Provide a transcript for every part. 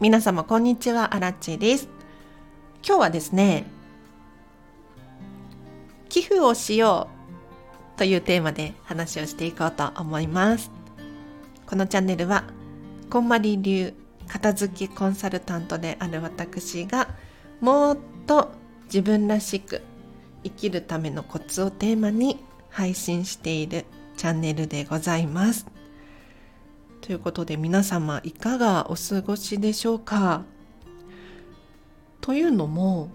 皆様こんにちは、あらちです。今日はですね、寄付をしようというテーマで話をしていこうと思います。このチャンネルは、こんまり流片付けコンサルタントである私が、もっと自分らしく生きるためのコツをテーマに配信しているチャンネルでございます。ということで皆様いかがお過ごしでしょうか？というのも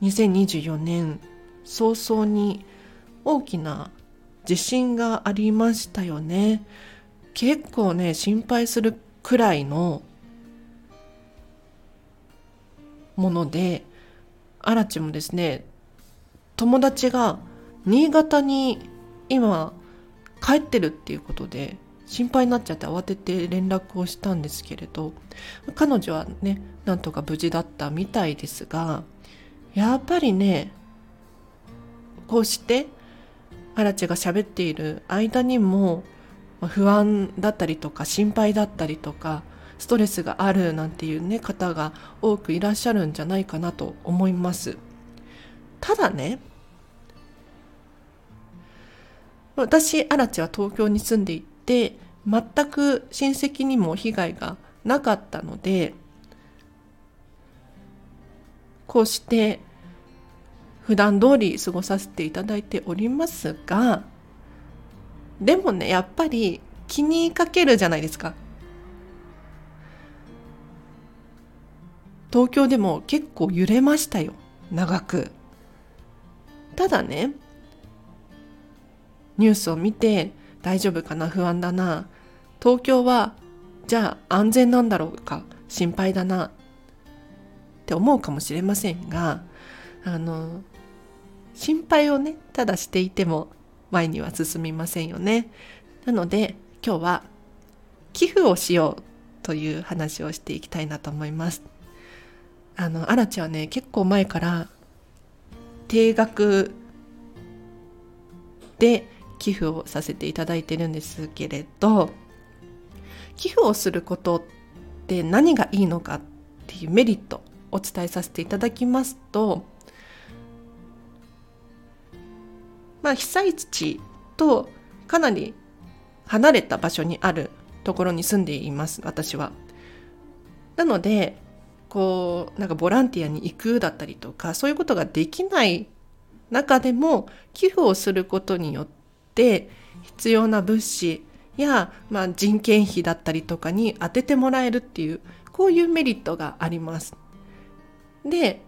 2024年早々に大きな地震がありましたよね。結構ね心配するくらいのものでアラチもですね友達が新潟に今帰ってるっていうことで心配になっちゃって慌てて連絡をしたんですけれど彼女はねなんとか無事だったみたいですがやっぱりねこうしてアラチが喋っている間にも不安だったりとか心配だったりとかストレスがあるなんていうね方が多くいらっしゃるんじゃないかなと思います。ただね私アラチは東京に住んでいて全く親戚にも被害がなかったのでこうして普段通り過ごさせていただいておりますがでもねやっぱり気にかけるじゃないですか。東京でも結構揺れましたよ長く。ただねニュースを見て大丈夫かな？不安だな。東京はじゃあ安全なんだろうか？心配だな。って思うかもしれませんがあの心配をねただしていても前には進みませんよね。なので今日は寄付をしようという話をしていきたいなと思います。あのアラチはね結構前から定額で寄付をさせていただいてるんですけれど寄付をすることって何がいいのかっていうメリットをお伝えさせていただきますとまあ被災地とかなり離れた場所にあるところに住んでいます私は。なのでこうなんかボランティアに行くだったりとかそういうことができない中でも寄付をすることによってって必要な物資や、まあ、人件費だったりとかに当ててもらえるっていうこういうメリットがあります。で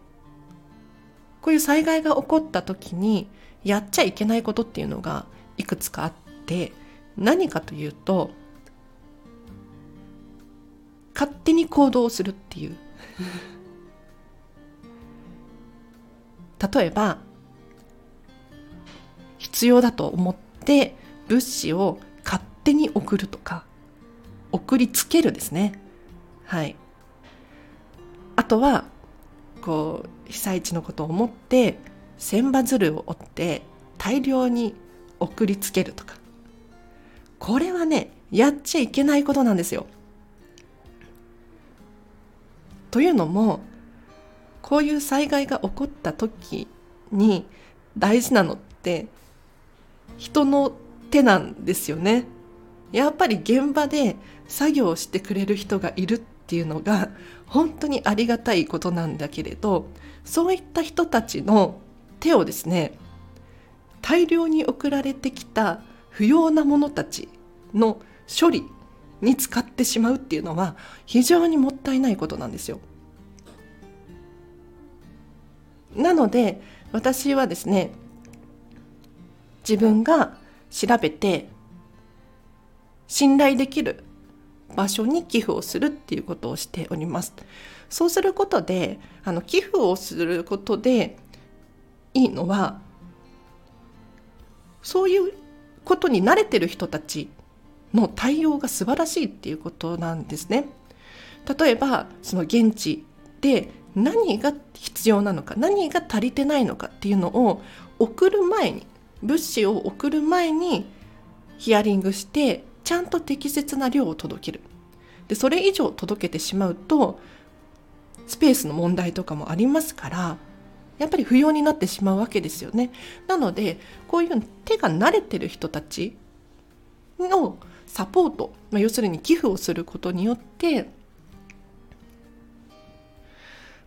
こういう災害が起こった時にやっちゃいけないことっていうのがいくつかあって何かというと勝手に行動するっていう 例えば必要だと思っで物資を勝手に送るとか送りつけるですね。はい。あとはこう被災地のことを思って千羽鶴を折って大量に送りつけるとか。これはねやっちゃいけないことなんですよ。というのもこういう災害が起こった時に大事なのって人の手なんですよね。やっぱり現場で作業してくれる人がいるっていうのが 本当にありがたいことなんだけれどそういった人たちの手をですね大量に送られてきた不要なものたちの処理に使ってしまうっていうのは非常にもったいないことなんですよ。なので私はですね自分が調べて信頼できる場所に寄付をするっていうことをしております。そうすることであの寄付をすることでいいのはそういうことに慣れてる人たちの対応が素晴らしいっていうことなんですね。例えばその現地で何が必要なのか何が足りてないのかっていうのを送る前に物資を送る前にヒアリングしてちゃんと適切な量を届けるでそれ以上届けてしまうとスペースの問題とかもありますからやっぱり不要になってしまうわけですよね。なのでこういう手が慣れてる人たちのサポート、まあ、要するに寄付をすることによって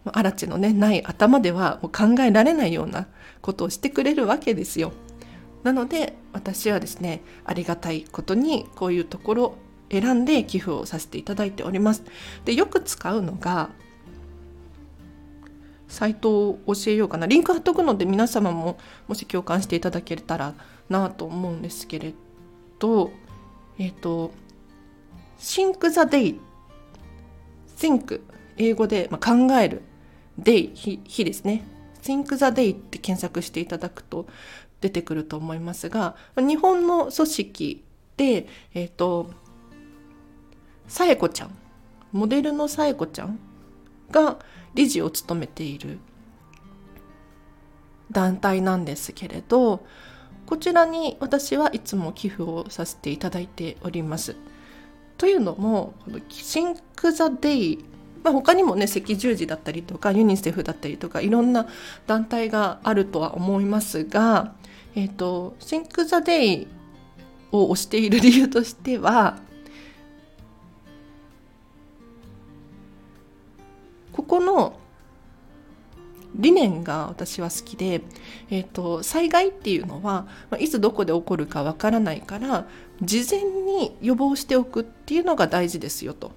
アラチのねない頭ではもう考えられないようなことをしてくれるわけですよ。なので私はですねありがたいことにこういうところ選んで寄付をさせていただいております。でよく使うのがサイトを教えようかなリンク貼っとくので皆様ももし共感していただけたらなと思うんですけれどえっ、ー、と Think the day Think 英語で、まあ、考える day 日ですね Think the day って検索していただくと出てくると思いますが日本の組織でえっ、ー、とさえこちゃんモデルのさえこちゃんが理事を務めている団体なんですけれどこちらに私はいつも寄付をさせていただいております。というのも Think the Day、まあ、他にもね赤十字だったりとかユニセフだったりとかいろんな団体があるとは思いますが、えーと、 Think the Dayを推している理由としてはここの理念が私は好きで、えーと、災害っていうのは、まあ、いつどこで起こるかわからないから事前に予防しておくっていうのが大事ですよと。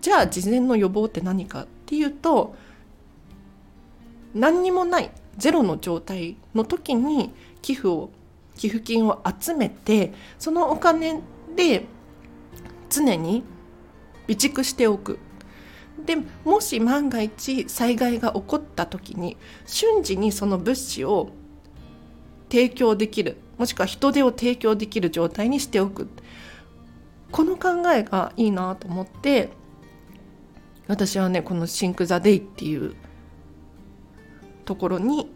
じゃあ事前の予防って何かっていうと何にもないゼロの状態の時に寄付を寄付金を集めてそのお金で常に備蓄しておく。でもし万が一災害が起こった時に瞬時にその物資を提供できるもしくは人手を提供できる状態にしておく。この考えがいいなと思って私はねこの「Think the Day」っていうところに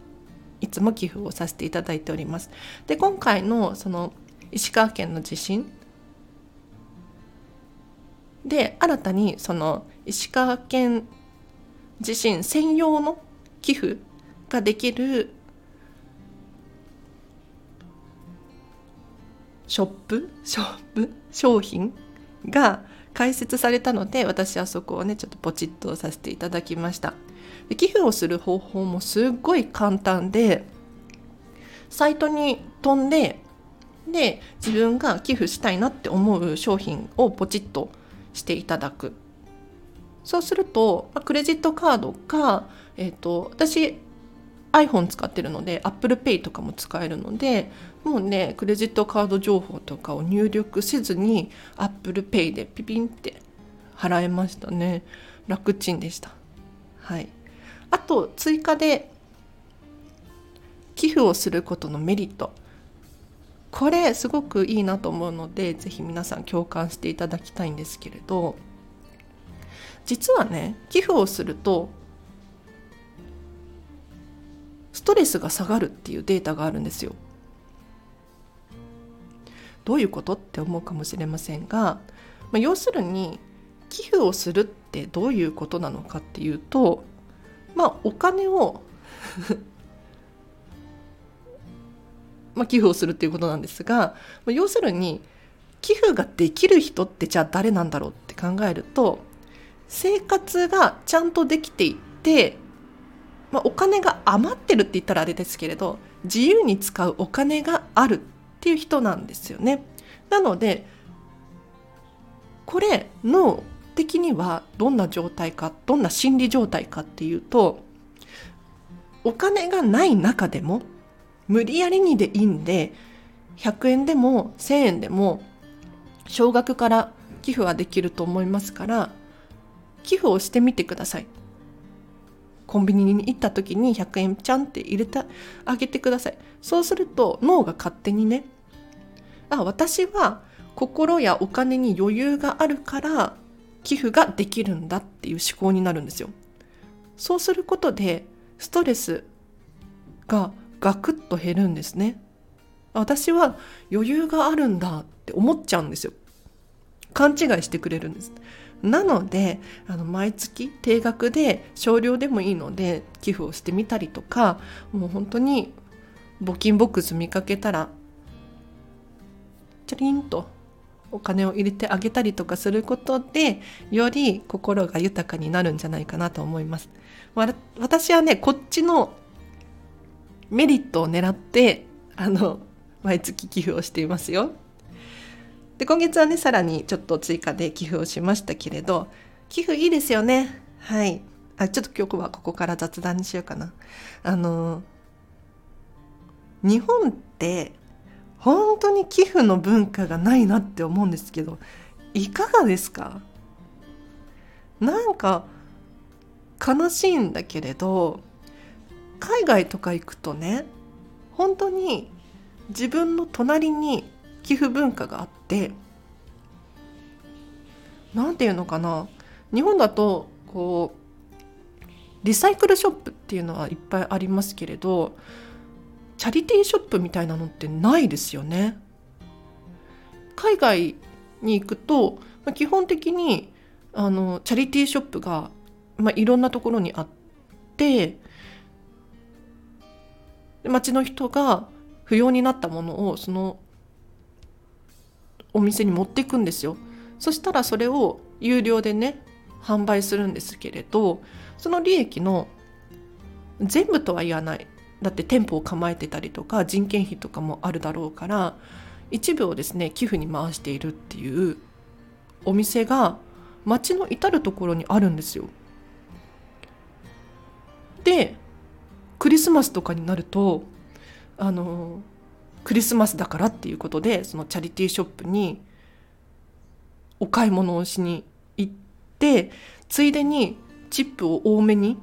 いつも寄付をさせていただいております。で今回のその石川県の地震で新たにその石川県地震専用の寄付ができるショップショップ商品が開設されたので私はそこをねちょっとポチッとさせていただきましたで寄付をする方法もすっごい簡単でサイトに飛んでで自分が寄付したいなって思う商品をポチッとしていただく。そうするとクレジットカードか、えーと、私 iPhone 使ってるので ApplePay とかも使えるのでもうねクレジットカード情報とかを入力せずに ApplePay でピピンって払えましたね。楽ちんでした。はい。あと追加で寄付をすることのメリット。これすごくいいなと思うので是非皆さん共感していただきたいんですけれど。実はね寄付をするとストレスが下がるっていうデータがあるんですよ。どういうことって思うかもしれませんが、まあ、要するに寄付をするってどういうことなのかっていうとまあお金を まあ寄付をするっていうことなんですが、要するに寄付ができる人ってじゃあ誰なんだろうって考えると生活がちゃんとできていて、まあ、お金が余ってるって言ったらあれですけれど自由に使うお金があるっていう人なんですよね。なのでこれ脳的にはどんな状態かどんな心理状態かっていうとお金がない中でも無理やりにでいいんで100円でも1000円でも少額から寄付はできると思いますから寄付をしてみてください。コンビニに行った時に100円ちゃんって入れてあげてください。そうすると脳が勝手にねあ私は心やお金に余裕があるから寄付ができるんだっていう思考になるんですよ。そうすることでストレスがガクッと減るんですね。私は余裕があるんだって思っちゃうんですよ。勘違いしてくれるんです。なのであの毎月定額で少量でもいいので寄付をしてみたりとかもう本当に募金ボックス見かけたらチャリンとお金を入れてあげたりとかすることでより心が豊かになるんじゃないかなと思います。私はねこっちのメリットを狙ってあの毎月寄付をしていますよ。で今月はねさらにちょっと追加で寄付をしましたけれど寄付いいですよね。はいあちょっと今日はここから雑談にしようかな。あの日本って本当に寄付の文化がないなって思うんですけどいかがですか？なんか悲しいんだけれど海外とか行くとね本当に自分の隣に寄付文化があって何て言うのかな？日本だとこうリサイクルショップっていうのはいっぱいありますけれどチャリティーショップみたいなのってないですよね。海外に行くと、まあ、基本的にあのチャリティーショップが、まあ、いろんなところにあって町の人が不要になったものをそのお店に持っていくんですよ。そしたらそれを有料でね販売するんですけれどその利益の全部とは言わないだって店舗を構えてたりとか人件費とかもあるだろうから一部をですね寄付に回しているっていうお店が街の至る所にあるんですよ。でクリスマスとかになるとあのクリスマスだからっていうことでそのチャリティーショップにお買い物をしに行ってついでにチップを多めに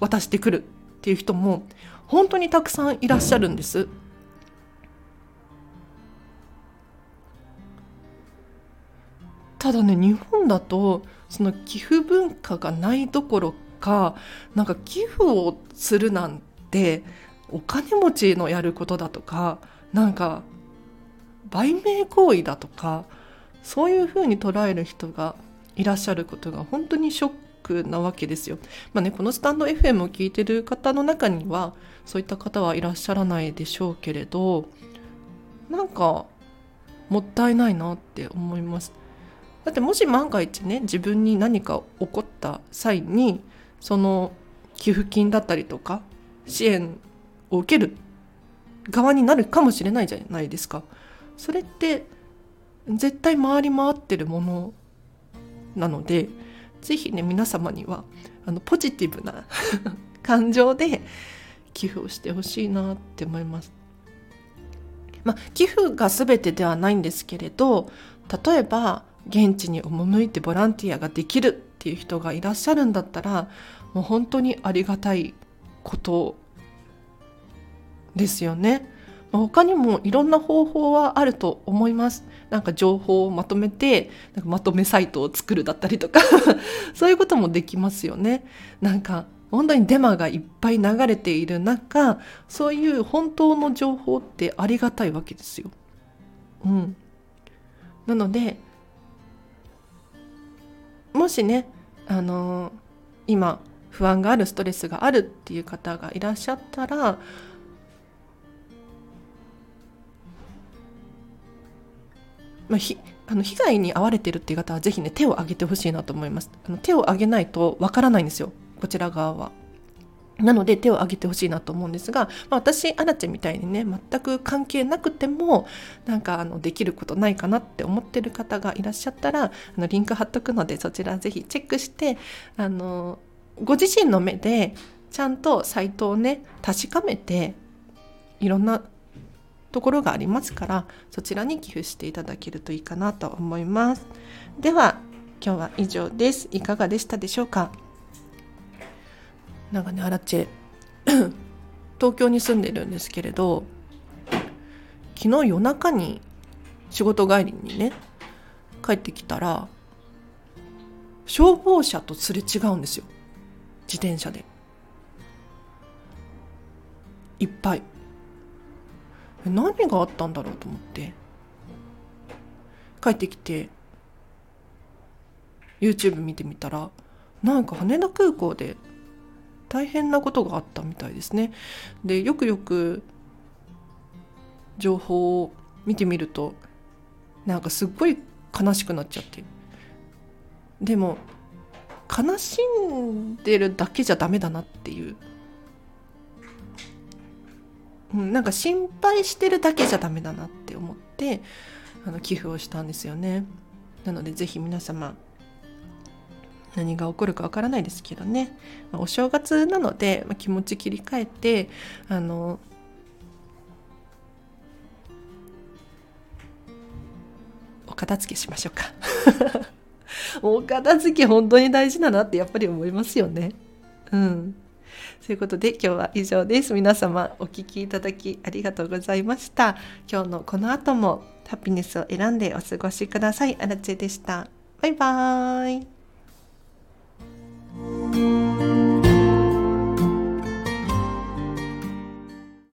渡してくるっていう人も本当にたくさんいらっしゃるんです。ただね日本だとその寄付文化がないどころかなんか寄付をするなんてお金持ちのやることだとかなんか売名行為だとかそういうふうに捉える人がいらっしゃることが本当にショックなわけですよ。まあね、このスタンド FM を聞いてる方の中にはそういった方はいらっしゃらないでしょうけれどなんかもったいないなって思います。だってもし万が一ね自分に何か起こった際にその寄付金だったりとか支援を受ける側になるかもしれないじゃないですか。それって絶対回り回ってるものなのでぜひね皆様にはあのポジティブな 感情で寄付をしてほしいなって思います。まあ、寄付が全てではないんですけれど例えば現地に赴いてボランティアができるっていう人がいらっしゃるんだったらもう本当にありがたいことですよね。他にもいろんな方法はあると思います。なんか情報をまとめてなんかまとめサイトを作るだったりとか そういうこともできますよね。なんか本当にデマがいっぱい流れている中そういう本当の情報ってありがたいわけですよ。うん、なのでもしねあのー、今不安があるストレスがあるっていう方がいらっしゃったらまあ、ひあの被害に遭われてるっていう方はぜひね手を挙げてほしいなと思います。あの手を挙げないとわからないんですよ。こちら側は。なので手を挙げてほしいなと思うんですが、まあ、私アラチェみたいにね全く関係なくてもなんかあのできることないかなって思ってる方がいらっしゃったらあのリンク貼っとくのでそちらぜひチェックしてあのご自身の目でちゃんとサイトをね確かめていろんなところがありますからそちらに寄付していただけるといいかなと思います。では今日は以上です。いかがでしたでしょうか？なんかねアラチェ 東京に住んでるんですけれど昨日夜中に仕事帰りにね帰ってきたら消防車とすれ違うんですよ。自転車で。いっぱい。何があったんだろうと思って。帰ってきて YouTube 見てみたらなんか羽田空港で大変なことがあったみたいですね。でよくよく情報を見てみるとなんかすっごい悲しくなっちゃって。でも悲しんでるだけじゃダメだなっていう、うん、なんか心配してるだけじゃダメだなって思ってあの寄付をしたんですよね。なので是非皆様何が起こるかわからないですけどね、お正月なので、ま、気持ち切り替えてあのお片付けしましょうか。お片付け本当に大事だなってやっぱり思いますよね。うん。ということで今日は以上です。皆様お聴きいただきありがとうございました。今日のこの後もハピネスを選んでお過ごしください。アラチェでした。バイバーイ。